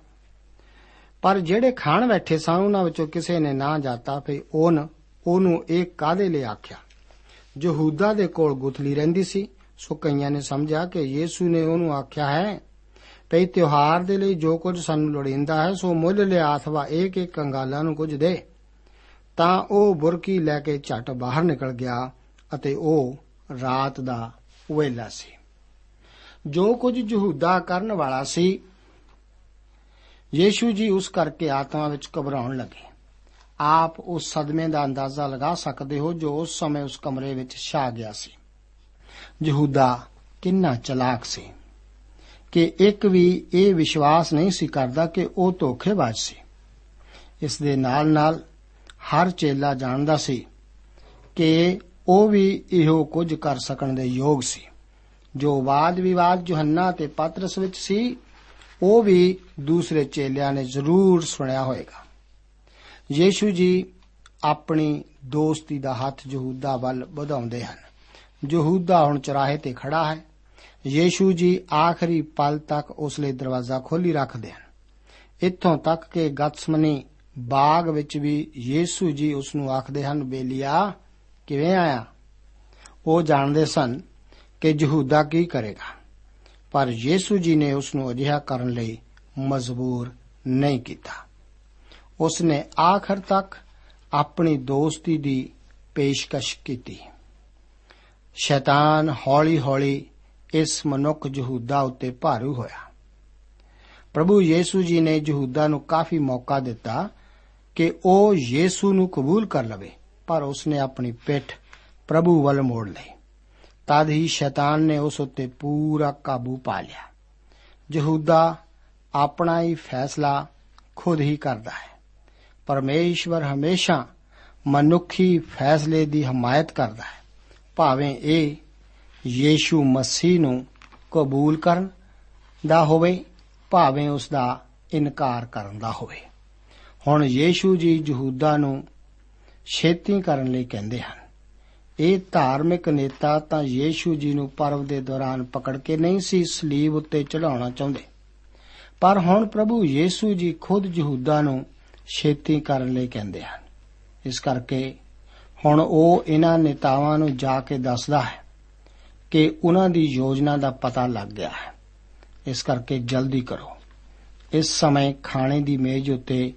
S3: ਪਰ ਜਿਹੜੇ ਖਾਣ ਬੈਠੇ ਸਨ, ਉਹਨਾਂ ਵਿੱਚੋਂ ਕਿਸੇ ਨੇ ਨਾ ਜਾਤਾ, ਫੇ ਉਹਨ ਉਹਨੂੰ ਇਹ ਕਾਦੇ ਲਈ ਆਖਿਆ? ਯਹੂਦਾ ਦੇ ਕੋਲ ਗੁਥਲੀ ਰਹਿੰਦੀ ਸੀ, ਸੋ ਕਈਆਂ ਨੇ ਸਮਝਿਆ ਕਿ ਯੀਸ਼ੂ ਨੇ ਉਹਨੂੰ ਆਖਿਆ ਹੈ ਭਈ ਤਿਉਹਾਰ ਦੇ ਲਈ ਜੋ ਕੁਝ ਸਾਨੂੰ ਲੋੜੀਂਦਾ ਹੈ, ਸੋ ਮੁੱਲ ਲਿਆ ਅਥਵਾ ਇੱਕ ਇੱਕ ਕੰਗਾਲਾਂ ਨੂੰ ਕੁਝ ਦੇ। ਤਾਂ ਉਹ ਬੁਰਕੀ ਲੈ ਕੇ ਝਟ ਬਾਹਰ ਨਿਕਲ ਗਿਆ ਅਤੇ ਉਹ ਰਾਤ ਦਾ ਵੇਲਾ ਸੀ। ਜੋ ਕੁਝ ਯਹੂਦਾ ਕਰਨ ਵਾਲਾ ਸੀ, ਯੀਸ਼ੂ ਜੀ ਉਸ ਕਰਕੇ ਆਤਮਾ ਵਿੱਚ ਘਬਰਾਉਣ ਲੱਗੇ। ਆਪ ਉਸ ਸਦਮੇ ਦਾ ਅੰਦਾਜ਼ਾ ਲਗਾ ਸਕਦੇ ਹੋ ਜੋ ਉਸ ਸਮੇਂ ਉਸ ਕਮਰੇ ਵਿੱਚ ਛਾ ਗਿਆ ਸੀ। ਯਹੂਦਾ ਕਿੰਨਾ ਚਲਾਕ ਸੀ। ਕਿ ਇੱਕ ਵੀ ਇਹ ਵਿਸ਼ਵਾਸ ਨਹੀਂ ਸੀ ਕਰਦਾ ਕਿ ਉਹ ਧੋਖੇਬਾਜ਼ ਸੀ। ਇਸ ਦੇ ਨਾਲ-ਨਾਲ ਹਰ ਚੇਲਾ ਜਾਣਦਾ ਸੀ ਕਿ ਉਹ ਵੀ ਇਹੋ ਕੁਝ ਕਰ ਸਕਣ ਦੇ ਯੋਗ ਸੀ। ਜੋ ਵਾਦ ਵਿਵਾਦ ਯੋਹੰਨਾ ਤੇ ਪਤਰਸ ਵਿੱਚ ਸੀ, ਉਹ ਵੀ ਦੂਸਰੇ ਚੇਲਿਆਂ ਨੇ ਜ਼ਰੂਰ ਸੁਣਿਆ ਹੋਵੇਗਾ। ਯੀਸ਼ੂ ਜੀ ਆਪਣੀ ਦੋਸਤੀ ਦਾ ਹੱਥ ਯਹੂਦਾ ਵੱਲ ਵਧਾਉਂਦੇ ਹਨ। ਯਹੂਦਾ ਹੁਣ ਚਰਾਹੇ ਤੇ ਖੜਾ ਹੈ। ਯੀਸ਼ੂ ਜੀ ਆਖਰੀ ਪਲ ਤੱਕ ਉਸ ਲਈ ਦਰਵਾਜ਼ਾ ਖੋਲੀ ਰੱਖਦੇ ਹਨ। ਇੱਥੋਂ ਤੱਕ ਕਿ ਗਤਸਮਨੀ ਬਾਗ ਵਿੱਚ ਵੀ ਯੀਸ਼ੂ ਜੀ ਉਸ ਨੂੰ ਆਖਦੇ ਹਨ, ਬੇਲੀਆ, ਕਿਵੇਂ ਆਇਆ? ਉਹ ਜਾਣਦੇ ਸਨ ਕਿ ਯਹੂਦਾ ਕੀ ਕਰੇਗਾ, ਪਰ ਯੀਸ਼ੂ ਜੀ ਨੇ ਉਸ ਨੂੰ ਅਜਿਹਾ ਕਰਨ ਲਈ ਮਜਬੂਰ ਨਹੀਂ ਕੀਤਾ। ਉਸ ਨੇ ਆਖਰ ਤੱਕ ਆਪਣੀ ਦੋਸਤੀ ਦੀ ਪੇਸ਼ਕਸ਼ ਕੀਤੀ। ਸ਼ੈਤਾਨ ਹੌਲੀ-ਹੌਲੀ ਇਸ ਮਨੁੱਖ ਯਹੂਦਾ ਉੱਤੇ ਭਾਰੂ ਹੋਇਆ। ਪ੍ਰਭੂ ਯੀਸ਼ੂ ਜੀ ਨੇ ਯਹੂਦਾ ਨੂੰ ਕਾਫੀ ਮੌਕਾ ਦਿੱਤਾ ਕਿ ਉਹ ਯੀਸ਼ੂ ਨੂੰ ਕਬੂਲ ਕਰ ਲਵੇ, ਪਰ ਉਸਨੇ ਆਪਣੀ ਪਿੱਠ ਪ੍ਰਭੂ ਵੱਲ ਮੋੜ ਲਈ। ਤਦ ਹੀ ਸ਼ੈਤਾਨ ਨੇ ਉਸ ਉੱਤੇ ਪੂਰਾ ਕਾਬੂ ਪਾ ਲਿਆ। ਯਹੂਦਾ ਆਪਣਾ ਹੀ ਫੈਸਲਾ ਖੁਦ ਹੀ ਕਰਦਾ ਹੈ। ਪਰਮੇਸ਼ਵਰ ਹਮੇਸ਼ਾ ਮਨੁੱਖੀ ਫੈਸਲੇ ਦੀ ਹਮਾਇਤ ਕਰਦਾ ਹੈ। ਭਾਵੇਂ ਇਹ ਯੀਸ਼ੂ ਮਸੀਹ ਨੂੰ ਕਬੂਲ ਕਰਨ ਦਾ ਹੋਵੇ, ਭਾਵੇਂ ਉਸ ਦਾ ਇਨਕਾਰ ਕਰਨ ਦਾ ਹੋਵੇ। ਹੁਣ ਯੀਸ਼ੂ ਜੀ ਯਹੂਦਾ ਨੂੰ ਛੇਤੀ ਕਰਨ ਲਈ ਕਹਿੰਦੇ ਹਨ, ਇਹ ਧਾਰਮਿਕ ਨੇਤਾ ਤਾਂ ਯੀਸ਼ੂ ਜੀ ਨੂੰ ਪਰਵ ਦੇ ਦੌਰਾਨ ਪਕੜ ਕੇ ਨਹੀਂ ਸੀ ਸਲੀਬ ਉੱਤੇ ਚੜਾਉਣਾ ਚਾਹੁੰਦੇ। ਪਰ ਹੁਣ ਪ੍ਰਭੂ ਯੀਸ਼ੂ ਜੀ ਖੁਦ ਯਹੂਦਾ ਨੂੰ ਛੇਤੀ ਕਰਨ ਲਈ ਕਹਿੰਦੇ ਹਨ। ਇਸ ਕਰਕੇ ਹੁਣ ਉਹ ਇਹਨਾਂ ਨੇਤਾਵਾਂ ਨੂੰ ਜਾ ਕੇ ਦੱਸਦਾ ਹੈ ਕਿ ਉਹਨਾਂ ਦੀ ਯੋਜਨਾ ਦਾ ਪਤਾ ਲੱਗ ਗਿਆ ਹੈ। ਇਸ ਕਰਕੇ ਜਲਦੀ ਕਰੋ। ਇਸ ਸਮੇਂ ਖਾਣੇ ਦੀ ਮੇਜ਼ ਉੱਤੇ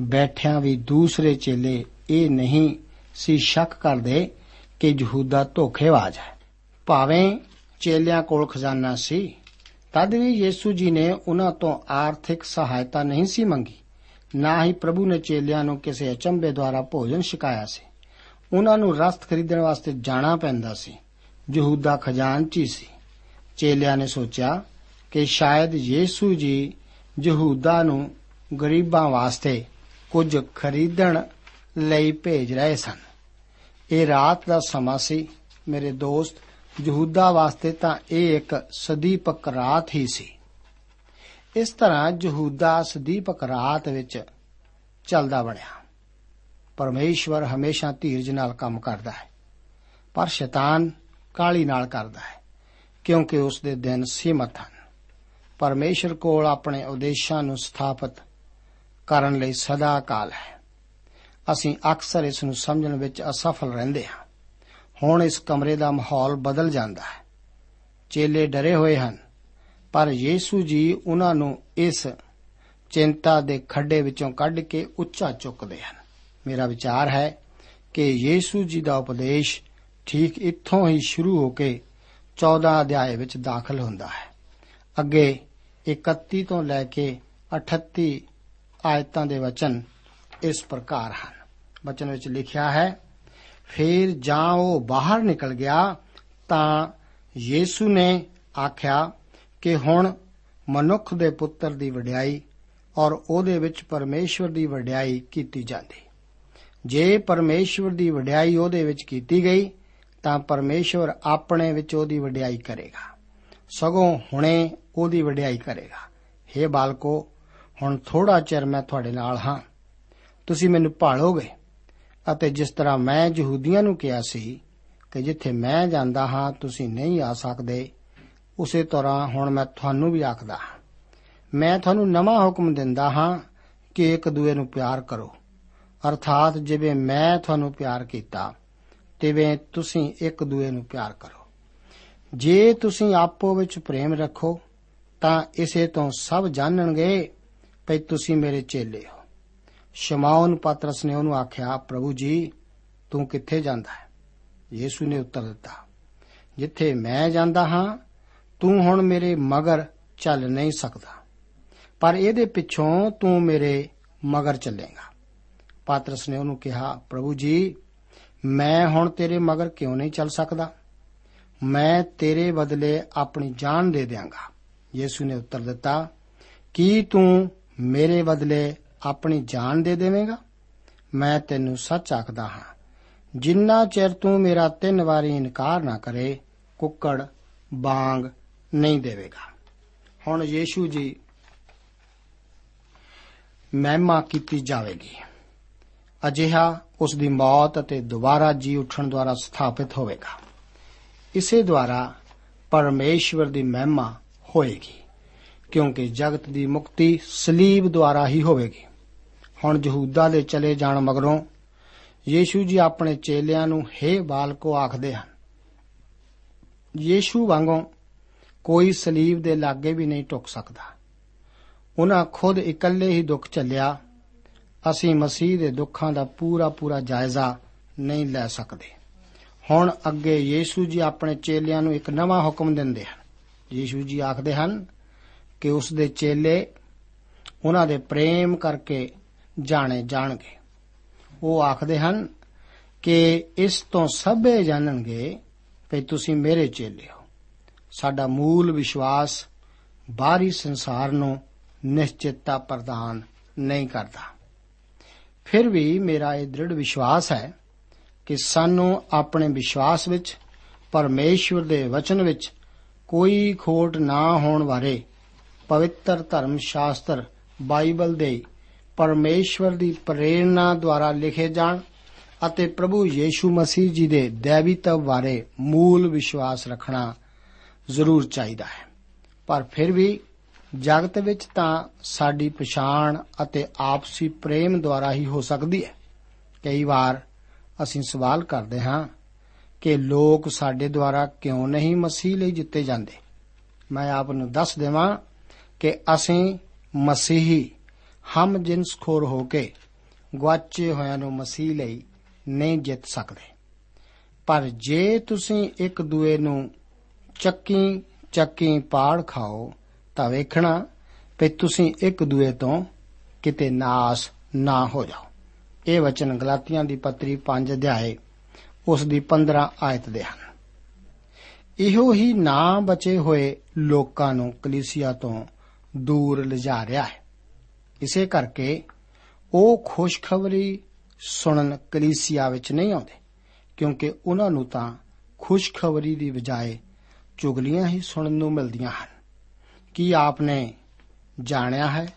S3: ਬੈਠਿਆਂ ਵੀ ਦੂਸਰੇ ਚੇਲੇ ਇਹ ਨਹੀਂ ਸੀ ਸ਼ੱਕ ਕਰਦੇ ਕਿ ਯਹੂਦਾ ਧੋਖੇਬਾਜ਼ ਹੈ। ਭਾਵੇਂ ਚੇਲਿਆਂ ਕੋਲ ਖਜ਼ਾਨਾ ਸੀ, ਤਦ ਵੀ ਯੀਸ਼ੂ ਜੀ ਨੇ ਉਹਨਾਂ ਤੋਂ ਆਰਥਿਕ ਸਹਾਇਤਾ ਨਹੀਂ ਸੀ ਮੰਗੀ। ਨਾ ਹੀ ਪ੍ਰਭੂ ਨੇ ਚੇਲਿਆਂ ਨੂੰ ਕਿਸੇ ਅਚੰਬੇ ਦੁਆਰਾ ਭੋਜਨ ਛਕਾਇਆ ਸੀ। ਉਹਨਾਂ ਨੂੰ ਰਸਤ ਖਰੀਦਣ ਵਾਸਤੇ ਜਾਣਾ ਪੈਂਦਾ ਸੀ। ਯਹੂਦਾ ਖਜ਼ਾਨਚੀ ਸੀ। ਚੇਲਿਆਂ ਨੇ ਸੋਚਿਆ ਕਿ ਸ਼ਾਇਦ ਯੀਸ਼ੂ ਜੀ ਯਹੂਦਾ ਨੂੰ ਗਰੀਬਾਂ ਵਾਸਤੇ ਕੁਝ ਖਰੀਦਣ ਲਈ ਭੇਜ ਰਹੇ ਸਨ। ਇਹ ਰਾਤ ਦਾ ਸਮਾਂ ਸੀ। ਮੇਰੇ ਦੋਸਤ, ਯਹੂਦਾ ਵਾਸਤੇ ਤਾਂ ਇਹ ਇੱਕ ਸਦੀਪਕ ਰਾਤ ਹੀ ਸੀ। ਇਸ ਤਰ੍ਹਾਂ ਯਹੂਦਾ ਸਦੀਪਕ ਰਾਤ ਵਿੱਚ ਚੱਲਦਾ ਬਣਿਆ। ਪਰਮੇਸ਼ਵਰ ਹਮੇਸ਼ਾ ਧੀਰਜ ਨਾਲ ਕੰਮ ਕਰਦਾ ਹੈ। ਪਰ ਸ਼ੈਤਾਨ ਕਾਲੀ ਨਾਲ ਕਰਦਾ ਹੈ, ਕਿਉਂਕਿ ਉਸ ਦੇ ਦਿਨ ਸੀਮਤ ਹਨ। ਪਰਮੇਸ਼ਰ ਕੋਲ ਆਪਣੇ ਉਦੇਸ਼ਾਂ ਨੂੰ ਸਥਾਪਿਤ ਕਰਨ ਲਈ ਸਦਾ ਕਾਲ ਹੈ। ਅਸੀਂ ਅਕਸਰ ਇਸ ਨੂੰ ਸਮਝਣ ਵਿੱਚ ਅਸਫਲ ਰਹਿੰਦੇ ਹਾਂ। ਹੁਣ ਇਸ ਕਮਰੇ ਦਾ ਮਾਹੌਲ ਬਦਲ ਜਾਂਦਾ ਹੈ। ਚੇਲੇ ਡਰੇ ਹੋਏ ਹਨ, ਪਰ ਯੀਸ਼ੂ ਜੀ ਉਹਨਾਂ ਨੂੰ ਇਸ ਚਿੰਤਾ ਦੇ ਖੱਡੇ ਵਿੱਚੋਂ ਕੱਢ ਕੇ ਉੱਚਾ ਚੁੱਕਦੇ ਹਨ। ਮੇਰਾ ਵਿਚਾਰ ਹੈ ਕਿ ਯੀਸ਼ੂ ਜੀ ਦਾ ਉਪਦੇਸ਼ ਠੀਕ ਇੱਥੋਂ ਹੀ ਸ਼ੁਰੂ ਹੋ ਕੇ 14 ਅਧਿਆਏ ਵਿੱਚ ਦਾਖਲ ਹੁੰਦਾ ਹੈ। ਅੱਗੇ 31 ਤੋਂ ਲੈ ਕੇ 38 ਆਇਤਾਂ ਦੇ ਵਚਨ ਇਸ ਪ੍ਰਕਾਰ ਹਨ। ਵਚਨ ਵਿੱਚ ਲਿਖਿਆ ਹੈ, ਫਿਰ ਜਾਂ ਉਹ ਬਾਹਰ ਨਿਕਲ ਗਿਆ ਤਾਂ ਯੀਸ਼ੂ ਨੇ ਆਖਿਆ ਕਿ ਹੁਣ ਮਨੁੱਖ ਦੇ ਪੁੱਤਰ ਦੀ ਵਡਿਆਈ ਔਰ ਉਹਦੇ ਵਿੱਚ ਪਰਮੇਸ਼ਵਰ ਦੀ ਵਡਿਆਈ ਕੀਤੀ ਜਾਂਦੀ। ਜੇ ਪਰਮੇਸ਼ਵਰ ਦੀ ਵਡਿਆਈ ਉਹਦੇ ਵਿੱਚ ਕੀਤੀ ਗਈ ਤਾਂ ਪਰਮੇਸ਼ਵਰ ਆਪਣੇ ਵਿੱਚ ਉਹਦੀ ਵਡਿਆਈ ਕਰੇਗਾ। ਸਗੋਂ ਹੁਣੇ ਉਹਦੀ ਵਡਿਆਈ ਕਰੇਗਾ। हे ਬਾਲਕੋ, ਹੁਣ ਥੋੜਾ ਚਿਰ ਮੈਂ ਤੁਹਾਡੇ ਨਾਲ ਹਾਂ। ਤੁਸੀਂ ਮੈਨੂੰ ਭਾਲੋਗੇ ਅਤੇ ਜਿਸ ਤਰ੍ਹਾਂ ਮੈਂ ਯਹੂਦੀਆਂ ਨੂੰ ਕਿਹਾ ਸੀ ਕਿ ਜਿੱਥੇ ਮੈਂ ਜਾਂਦਾ ਹਾਂ, ਤੁਸੀਂ ਨਹੀਂ ਆ ਸਕਦੇ, ਉਸੇ ਤਰ੍ਹਾਂ ਹੁਣ ਮੈਂ ਤੁਹਾਨੂੰ ਵੀ ਆਖਦਾ ਹਾਂ। ਮੈਂ ਤੁਹਾਨੂੰ ਨਵਾਂ ਹੁਕਮ ਦਿੰਦਾ ਹਾਂ ਕਿ ਇੱਕ ਦੂਏ ਨੂੰ ਪਿਆਰ ਕਰੋ। ਅਰਥਾਤ ਜਿਵੇਂ ਮੈਂ ਤੁਹਾਨੂੰ ਪਿਆਰ ਕੀਤਾ ਤਿਵੇਂ ਤੁਸੀਂ ਇੱਕ ਦੂਏ ਨੂੰ ਪਿਆਰ ਕਰੋ। ਜੇ ਤੁਸੀਂ ਆਪੋ ਵਿੱਚ ਪ੍ਰੇਮ ਰੱਖੋ, ਤਾਂ ਇਸੇ ਤੋਂ ਸਭ ਜਾਣਨਗੇ ਕਿ ਤੁਸੀਂ ਮੇਰੇ ਚੇਲੇ ਹੋ। ਸ਼ਮਾਉਨ ਪਤਰਸ ਨੇ ਉਹਨੂੰ ਆਖਿਆ, ਪ੍ਰਭੂ ਜੀ, ਤੂੰ ਕਿੱਥੇ ਜਾਂਦਾ ਹੈ? ਯੀਸ਼ੂ ਨੇ ਉੱਤਰ ਦਿੱਤਾ, ਜਿੱਥੇ ਮੈਂ ਜਾਂਦਾ ਹਾਂ, ਤੂੰ ਹੁਣ ਮੇਰੇ ਮਗਰ ਚੱਲ ਨਹੀਂ ਸਕਦਾ। ਪਰ ਇਹਦੇ ਪਿੱਛੋਂ ਤੂੰ ਮੇਰੇ ਮਗਰ ਚੱਲੇਗਾ। ਪਾਤਰਸ ਨੇ ਉਹਨੂੰ ਕਿਹਾ, ਪ੍ਰਭੂ ਜੀ ਮੈਂ ਹੁਣ ਤੇਰੇ ਮਗਰ ਕਿਉਂ ਨਹੀਂ ਚੱਲ ਸਕਦਾ? ਮੈਂ ਤੇਰੇ ਬਦਲੇ ਆਪਣੀ ਜਾਨ ਦੇ ਦਿਆਂਗਾ। ਯੀਸ਼ੂ ਨੇ ਉੱਤਰ ਦਿੱਤਾ, ਕੀ ਤੂੰ ਮੇਰੇ ਬਦਲੇ ਆਪਣੀ ਜਾਨ ਦੇ ਦੇਵੇਂਗਾ? ਮੈਂ ਤੈਨੂੰ ਸੱਚ ਆਖਦਾ ਹਾਂ, ਜਿੰਨਾ ਚਿਰ ਤੂੰ ਮੇਰਾ ਤਿੰਨ ਵਾਰੀ ਇਨਕਾਰ ਨਾ ਕਰੇ, ਕੁੱਕੜ, ਬਾਗ ਨਹੀਂ ਦੇਵੇਗਾ। ਹੁਣ ਯੀਸ਼ੂ ਜੀ, ਮਹਿਮਾ ਕੀਤੀ ਜਾਵੇਗੀ। ਅਜਿਹਾ ਉਸ ਦੀ ਮੌਤ ਅਤੇ ਦੁਬਾਰਾ ਜੀ ਉੱਠਣ ਦੁਆਰਾ ਸਥਾਪਿਤ ਹੋਵੇਗਾ। ਇਸੇ ਦੁਆਰਾ ਪਰਮੇਸ਼ਵਰ ਦੀ ਮਹਿਮਾ ਹੋਏਗੀ, ਕਿਉਂਕਿ ਜਗਤ ਦੀ ਮੁਕਤੀ ਸਲੀਬ ਦੁਆਰਾ ਹੀ ਹੋਵੇਗੀ। ਹੁਣ ਯਹੂਦਾ ਦੇ ਚਲੇ ਜਾਣ ਮਗਰੋਂ ਯੀਸ਼ੂ ਜੀ ਆਪਣੇ ਚੇਲਿਆਂ ਨੂੰ, ਹੇ ਬਾਲਕੋ, ਆਖਦੇ ਹਨ, ਯੀਸ਼ੂ ਵਾਂਗੋਂ ਕੋਈ ਸਲੀਬ ਦੇ ਲਾਗੇ ਵੀ ਨਹੀਂ ਟੁੱਕ ਸਕਦਾ। ਉਹਨਾਂ ਖੁਦ ਇਕੱਲੇ ਹੀ ਦੁੱਖ ਚੱਲਿਆ ਅਸੀਂ ਮਸੀਹ ਦੇ ਦੁੱਖਾਂ ਦਾ ਪੂਰਾ ਪੂਰਾ ਜਾਇਜ਼ਾ ਨਹੀਂ ਲੈ ਸਕਦੇ। ਹੁਣ ਅੱਗੇ ਯੀਸ਼ੂ ਜੀ ਆਪਣੇ ਚੇਲਿਆਂ ਨੂੰ ਇੱਕ ਨਵਾਂ ਹੁਕਮ ਦਿੰਦੇ ਹਨ। ਯੀਸ਼ੂ ਜੀ ਆਖਦੇ ਹਨ ਕਿ ਉਸ ਦੇ ਚੇਲੇ ਉਹਨਾਂ ਦੇ ਪ੍ਰੇਮ ਕਰਕੇ ਜਾਣੇ ਜਾਣਗੇ। ਉਹ ਆਖਦੇ ਹਨ ਕਿ ਇਸ ਤੋਂ ਸਭੇ ਜਾਣਨਗੇ ਕਿ ਤੁਸੀਂ ਮੇਰੇ ਚੇਲੇ ਹੋ। ਸਾਡਾ ਮੂਲ ਵਿਸ਼ਵਾਸ ਬਾਹਰੀ ਸੰਸਾਰ ਨੂੰ ਨਿਸ਼ਚਿਤਤਾ ਪ੍ਰਦਾਨ ਨਹੀਂ ਕਰਦਾ। ਫਿਰ ਵੀ ਮੇਰਾ ਇਹ ਦ੍ਰਿੜ ਵਿਸ਼ਵਾਸ ਹੈ ਕਿ ਸਾਨੂੰ ਆਪਣੇ ਵਿਸ਼ਵਾਸ ਵਿੱਚ, ਪਰਮੇਸ਼ਵਰ ਦੇ ਵਚਨ ਵਿੱਚ ਕੋਈ ਖੋਟ ਨਾ ਹੋਣ ਬਾਰੇ ਪਵਿੱਤਰ ਧਰਮ ਸ਼ਾਸਤਰ ਬਾਈਬਲ ਦੇ ਪਰਮੇਸ਼ਵਰ ਦੀ ਪ੍ਰੇਰਣਾ ਦੁਆਰਾ ਲਿਖੇ ਜਾਣ ਅਤੇ ਪ੍ਰਭੂ ਯੀਸ਼ੂ ਮਸੀਹ ਜੀ ਦੇ ਦੇਵੀਤਵ ਬਾਰੇ ਮੂਲ ਵਿਸ਼ਵਾਸ ਰੱਖਣਾ ਜ਼ਰੂਰ ਚਾਹੀਦਾ ਹੈ। ਪਰ ਫਿਰ ਵੀ ਜਗਤ ਵਿੱਚ ਤਾਂ ਸਾਡੀ ਪਛਾਣ ਅਤੇ ਆਪਸੀ ਪ੍ਰੇਮ ਦੁਆਰਾ ਹੀ ਹੋ ਸਕਦੀ ਹੈ। ਕਈ ਵਾਰ ਅਸੀਂ ਸਵਾਲ ਕਰਦੇ ਹਾਂ ਕਿ ਲੋਕ ਸਾਡੇ ਦੁਆਰਾ ਕਿਉਂ ਨਹੀਂ ਮਸੀਹ ਲਈ ਜਿੱਤੇ ਜਾਂਦੇ? ਮੈਂ ਆਪ ਨੂੰ ਦੱਸ ਦੇਵਾਂ ਕਿ ਅਸੀਂ ਮਸੀਹੀ ਹਮ ਜਿੰਸ ਖੋਰ ਹੋ ਕੇ ਗਵਾਚੇ ਹੋਇਆਂ ਨੂੰ ਮਸੀਹ ਲਈ ਨਹੀਂ ਜਿੱਤ ਸਕਦੇ। ਪਰ ਜੇ ਤੁਸੀਂ ਇੱਕ ਦੂਏ ਨੂੰ ਚੱਕੀ ਚੱਕੀ ਪਾੜ ਖਾਓ ਤਾਂ ਵੇਖਣਾ ਕਿ ਤੁਸੀਂ ਇੱਕ ਦੂਏ ਤੋਂ ਕਿਤੇ ਨਾਸ ਨਾ ਹੋ ਜਾਓ। ਇਹ ਵਚਨ ਗਲਾਤੀਆਂ ਦੀ ਪੱਤਰੀ 5 ਅਧਿਆਏ, ਉਸ ਦੀ 15 ਆਇਤ ਦੇ ਹਨ। ਇਹੋ ਹੀ ਨਾ ਬਚੇ ਹੋਏ ਲੋਕਾਂ ਨੂੰ ਕਲੀਸਿਆ ਤੋਂ ਦੂਰ ਲਿਜਾ ਰਿਹਾ ਹੈ। ਇਸੇ ਕਰਕੇ ਉਹ ਖੁਸ਼ਖਬਰੀ ਸੁਣਨ ਕਲੀਸਿਆ ਵਿੱਚ ਨਹੀਂ ਆਉਂਦੇ, ਕਿਉਂਕਿ ਉਹਨਾਂ ਨੂੰ ਤਾਂ ਖੁਸ਼ਖਬਰੀ ਦੀ ਬਜਾਏ ਚੁਗਲੀਆਂ ਹੀ ਸੁਣਨ ਨੂੰ ਮਿਲਦੀਆਂ ਹਨ। ਕੀ ਆਪਨੇ ਜਾਣਿਆ ਹੈ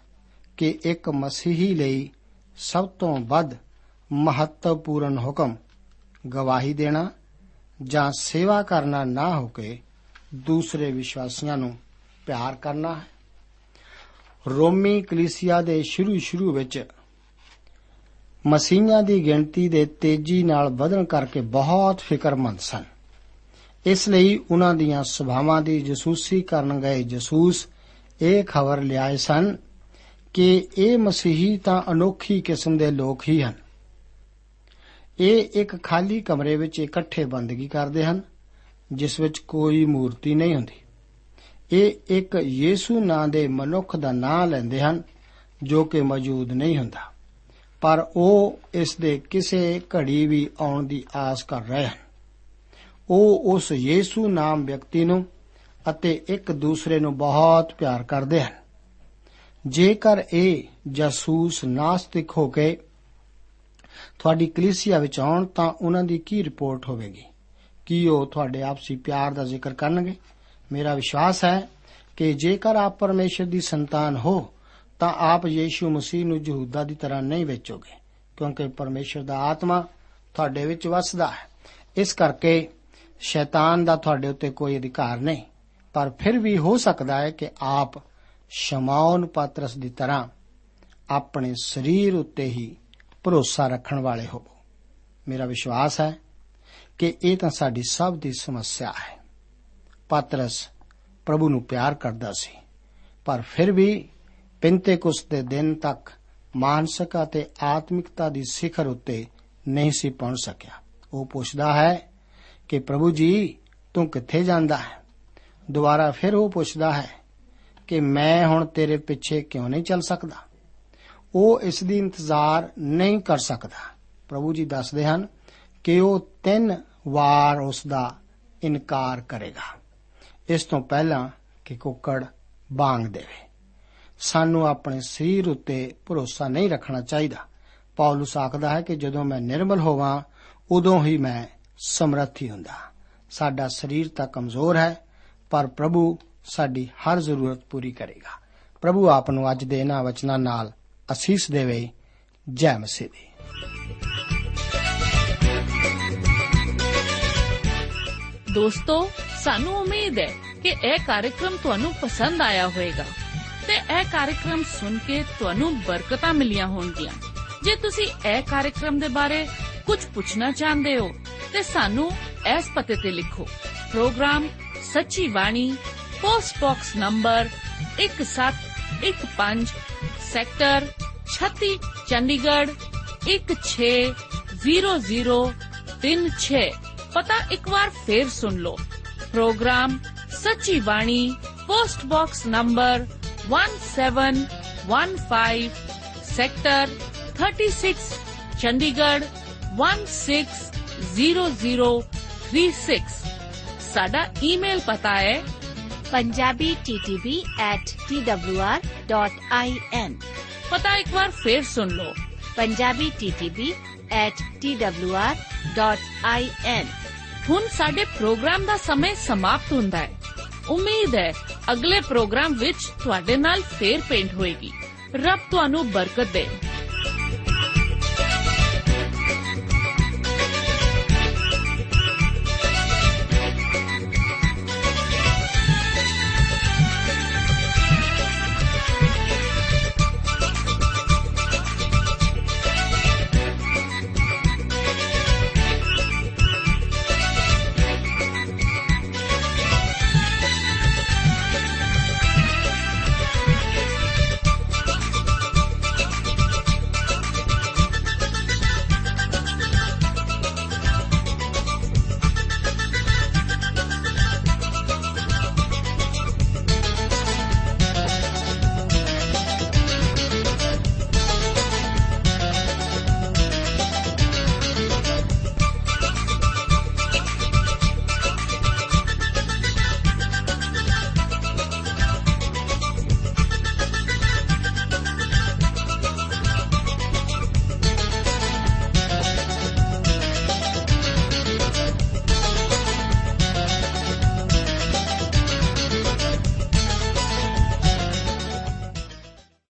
S3: ਕਿ ਇੱਕ ਮਸੀਹੀ ਲਈ ਸਭ ਤੋਂ ਵੱਧ ਮਹੱਤਵਪੂਰਨ ਹੁਕਮ ਗਵਾਹੀ ਦੇਣਾ ਜਾਂ ਸੇਵਾ ਕਰਨਾ ਨਾ ਹੋ ਕੇ ਦੂਸਰੇ ਵਿਸ਼ਵਾਸੀਆਂ ਨੂੰ ਪਿਆਰ ਕਰਨਾ ਹੈ? ਰੋਮੀ ਕਲੀਸਿਆ ਦੇ ਸ਼ੁਰੂ ਸ਼ੁਰੂ ਵਿੱਚ ਮਸੀਹਾਂ ਦੀ ਗਿਣਤੀ ਦੇ ਤੇਜ਼ੀ ਨਾਲ ਵਧਣ ਕਰਕੇ ਬਹੁਤ ਫਿਕਰਮੰਦ ਸਨ। ਇਸ ਲਈ ਉਹਨਾਂ ਦੀਆਂ ਸਭਾਵਾਂ ਦੀ ਜਸੂਸੀ ਕਰਨ ਗਏ ਜਸੂਸ ਇਹ ਖਬਰ ਲਿਆਏ ਸਨ ਕਿ ਇਹ ਮਸੀਹੀ ਤਾਂ ਅਨੋਖੀ ਕਿਸਮ ਦੇ ਲੋਕ ਹੀ ਹਨ। ਇਹ ਇੱਕ ਖਾਲੀ ਕਮਰੇ ਵਿੱਚ ਇਕੱਠੇ ਬੰਦਗੀ ਕਰਦੇ ਹਨ, ਜਿਸ ਵਿੱਚ ਕੋਈ ਮੂਰਤੀ ਨਹੀਂ ਹੁੰਦੀ। ਇਹ ਇੱਕ ਯੀਸੂ ਨਾਂ ਦੇ ਮਨੁੱਖ ਦਾ ਨਾਂ ਲੈਂਦੇ ਹਨ, ਜੋ ਕਿ ਮੌਜੂਦ ਨਹੀਂ ਹੁੰਦਾ। ਪਰ ਉਹ ਇਸ ਦੇ ਕਿਸੇ ਘੜੀ ਵੀ ਆਉਣ ਦੀ ਆਸ ਕਰ ਰਹੇ ਹਨ। ਉਹ ਉਸ ਯੀਸੂ ਨਾਮ ਵਿਅਕਤੀ ਨੂੰ ਅਤੇ ਇੱਕ ਦੂਸਰੇ ਨੂੰ ਬਹੁਤ ਪਿਆਰ ਕਰਦੇ ਹਨ। ਜੇਕਰ ਇਹ ਜਾਸੂਸ ਨਾਸਤਿਕ ਹੋ ਕੇ ਤੁਹਾਡੀ ਕਲੀਸਿਆ ਵਿੱਚ ਆਉਣ, ਤਾਂ ਉਹਨਾਂ ਦੀ ਕੀ ਰਿਪੋਰਟ ਹੋਵੇਗੀ? ਕੀ ਉਹ ਤੁਹਾਡੇ ਆਪਸੀ ਪਿਆਰ ਦਾ ਜ਼ਿਕਰ ਕਰਨਗੇ? ਮੇਰਾ ਵਿਸ਼ਵਾਸ ਹੈ ਕਿ ਜੇਕਰ ਆਪ ਪਰਮੇਸ਼ਰ ਦੀ ਸੰਤਾਨ ਹੋ, ਤਾਂ ਆਪ ਯੀਸ਼ੂ ਮਸੀਹ ਨੂੰ ਯਹੂਦਾ ਦੀ ਤਰ੍ਹਾਂ ਨਹੀਂ ਵੇਚੋਗੇ, ਕਿਉਂਕਿ ਪਰਮੇਸ਼ਰ ਦਾ ਆਤਮਾ ਤੁਹਾਡੇ ਵਿੱਚ ਵਸਦਾ ਹੈ। ਇਸ ਕਰਕੇ ਸ਼ੈਤਾਨ ਦਾ ਤੁਹਾਡੇ ਉੱਤੇ ਕੋਈ ਅਧਿਕਾਰ ਨਹੀਂ। ਪਰ ਫਿਰ ਵੀ ਹੋ ਸਕਦਾ ਹੈ ਕਿ ਆਪ ਸ਼ਮਾਉਨ ਪਾਤਰਸ ਦੀ ਤਰ੍ਹਾਂ ਆਪਣੇ ਸਰੀਰ ਉੱਤੇ ਹੀ ਭਰੋਸਾ ਰੱਖਣ ਵਾਲੇ ਹੋਵੋ। ਮੇਰਾ ਵਿਸ਼ਵਾਸ ਹੈ ਕਿ ਇਹ ਤਾਂ ਸਾਡੀ ਸਭ ਦੀ ਸਮੱਸਿਆ ਹੈ। ਪਾਤਰਸ ਪ੍ਰਭੂ ਨੂੰ ਪਿਆਰ ਕਰਦਾ ਸੀ, ਪਰ ਫਿਰ ਵੀ ਪਿੰਤੇਕੁਸ ਦੇ ਦਿਨ ਤੱਕ ਮਾਨਸਿਕ ਅਤੇ ਆਤਮਿਕਤਾ ਦੀ ਸਿਖਰ ਉੱਤੇ ਨਹੀਂ ਸੀ ਪਹੁੰਚ ਸਕਿਆ। ਉਹ ਪੁੱਛਦਾ ਹੈ ਕਿ ਪ੍ਰਭੂ ਜੀ, ਤੂੰ ਕਿੱਥੇ ਜਾਂਦਾ ਹੈ? ਦੁਬਾਰਾ ਫਿਰ ਉਹ ਪੁੱਛਦਾ ਹੈ ਕਿ ਮੈਂ ਹੁਣ ਤੇਰੇ ਪਿੱਛੇ ਕਿਉਂ ਨਹੀਂ ਚੱਲ ਸਕਦਾ? ਉਹ ਇਸ ਦੀ ਇੰਤਜ਼ਾਰ ਨਹੀਂ ਕਰ ਸਕਦਾ। ਪ੍ਰਭੂ ਜੀ ਦੱਸਦੇ ਹਨ ਕਿ ਉਹ ਤਿੰਨ ਵਾਰ ਉਸ ਦਾ ਇਨਕਾਰ ਕਰੇਗਾ। ਇਸ ਤੋਂ ਪਹਿਲਾਂ ਕਿ ਕੁੱਕੜ ਬਾਂਗ ਦੇਵੇ। ਸਾਨੂੰ ਆਪਣੇ ਸਰੀਰ ਉੱਤੇ ਭਰੋਸਾ ਨਹੀਂ ਰੱਖਣਾ ਚਾਹੀਦਾ। ਪੌਲਸ ਆਖਦਾ ਹੈ ਕਿ ਜਦੋਂ ਮੈਂ ਨਿਰਮਲ ਹੋਵਾਂ, ਉਦੋਂ ਹੀ ਮੈਂ ਸਮਰੱਥੀ ਹੁੰਦਾ। ਸਾਡਾ ਸਰੀਰ ਤਾਂ ਕਮਜ਼ੋਰ ਹੈ, ਪਰ ਪ੍ਰਭੂ ਸਾਡੀ ਹਰ ਜ਼ਰੂਰਤ ਪੂਰੀ ਕਰੇਗਾ। ਪ੍ਰਭੂ ਆਪ ਨੂੰ ਅੱਜ ਦੇ ਇਹਨਾਂ ਵਚਨਾਂ ਨਾਲ ਅਸੀਸ ਦੇਵੇ। ਜੈ ਮਸੀਹ ਦੀ।
S4: ਦੋਸਤੋ, ਸਾਨੂੰ ਉਮੀਦ ਹੈ ਕਿ ਇਹ ਕਾਰਜਕ੍ਰਮ ਤੁਹਾਨੂੰ ਪਸੰਦ ਆਇਆ ਹੋਵੇਗਾ ਤੇ ਇਹ ਕਾਰਜਕ੍ਰਮ ਸੁਣ ਕੇ ਤੁਹਾਨੂੰ ਬਰਕਤਾਂ ਮਿਲੀਆਂ ਹੋਣਗੀਆਂ। ਜੇ ਤੁਸੀਂ ਇਹ ਕਾਰਜਕ੍ਰਮ ਦੇ ਬਾਰੇ ਕੁਝ ਪੁੱਛਣਾ ਚਾਹੁੰਦੇ ਹੋ ਤੇ ਸਾਨੂੰ ਇਸ ਪਤੇ ਤੇ ਲਿਖੋ program Sachi Bani post box number 1715 sector 36 Chandigarh 160036 ਪਤਾ ਇੱਕ ਵਾਰ ਫੇਰ ਸੁਣ ਲਓ program Sachi Bani post box number 1715 sector 36 Chandigarh 160036 ਸਾਡਾ ਈਮੇਲ ਪਤਾ ਹੈ
S5: punjabitv@twr.in
S4: ਪਤਾ ਇੱਕ ਵਾਰ ਫੇਰ ਸੁਣ ਲਓ
S5: punjabitv@twr.in
S4: ਹੁਣ ਸਾਡੇ ਪ੍ਰੋਗਰਾਮ ਦਾ ਸਮੇਂ ਸਮਾਪਤ ਹੁੰਦਾ ਹੈ ਉਮੀਦ ਹੈ ਅਗਲੇ ਪ੍ਰੋਗਰਾਮ ਵਿੱਚ ਤੁਹਾਡੇ ਨਾਲ ਫੇਰ ਪੇਂਟ ਹੋਏਗੀ ਰੱਬ ਤੁਹਾਨੂੰ ਬਰਕਤ ਦੇ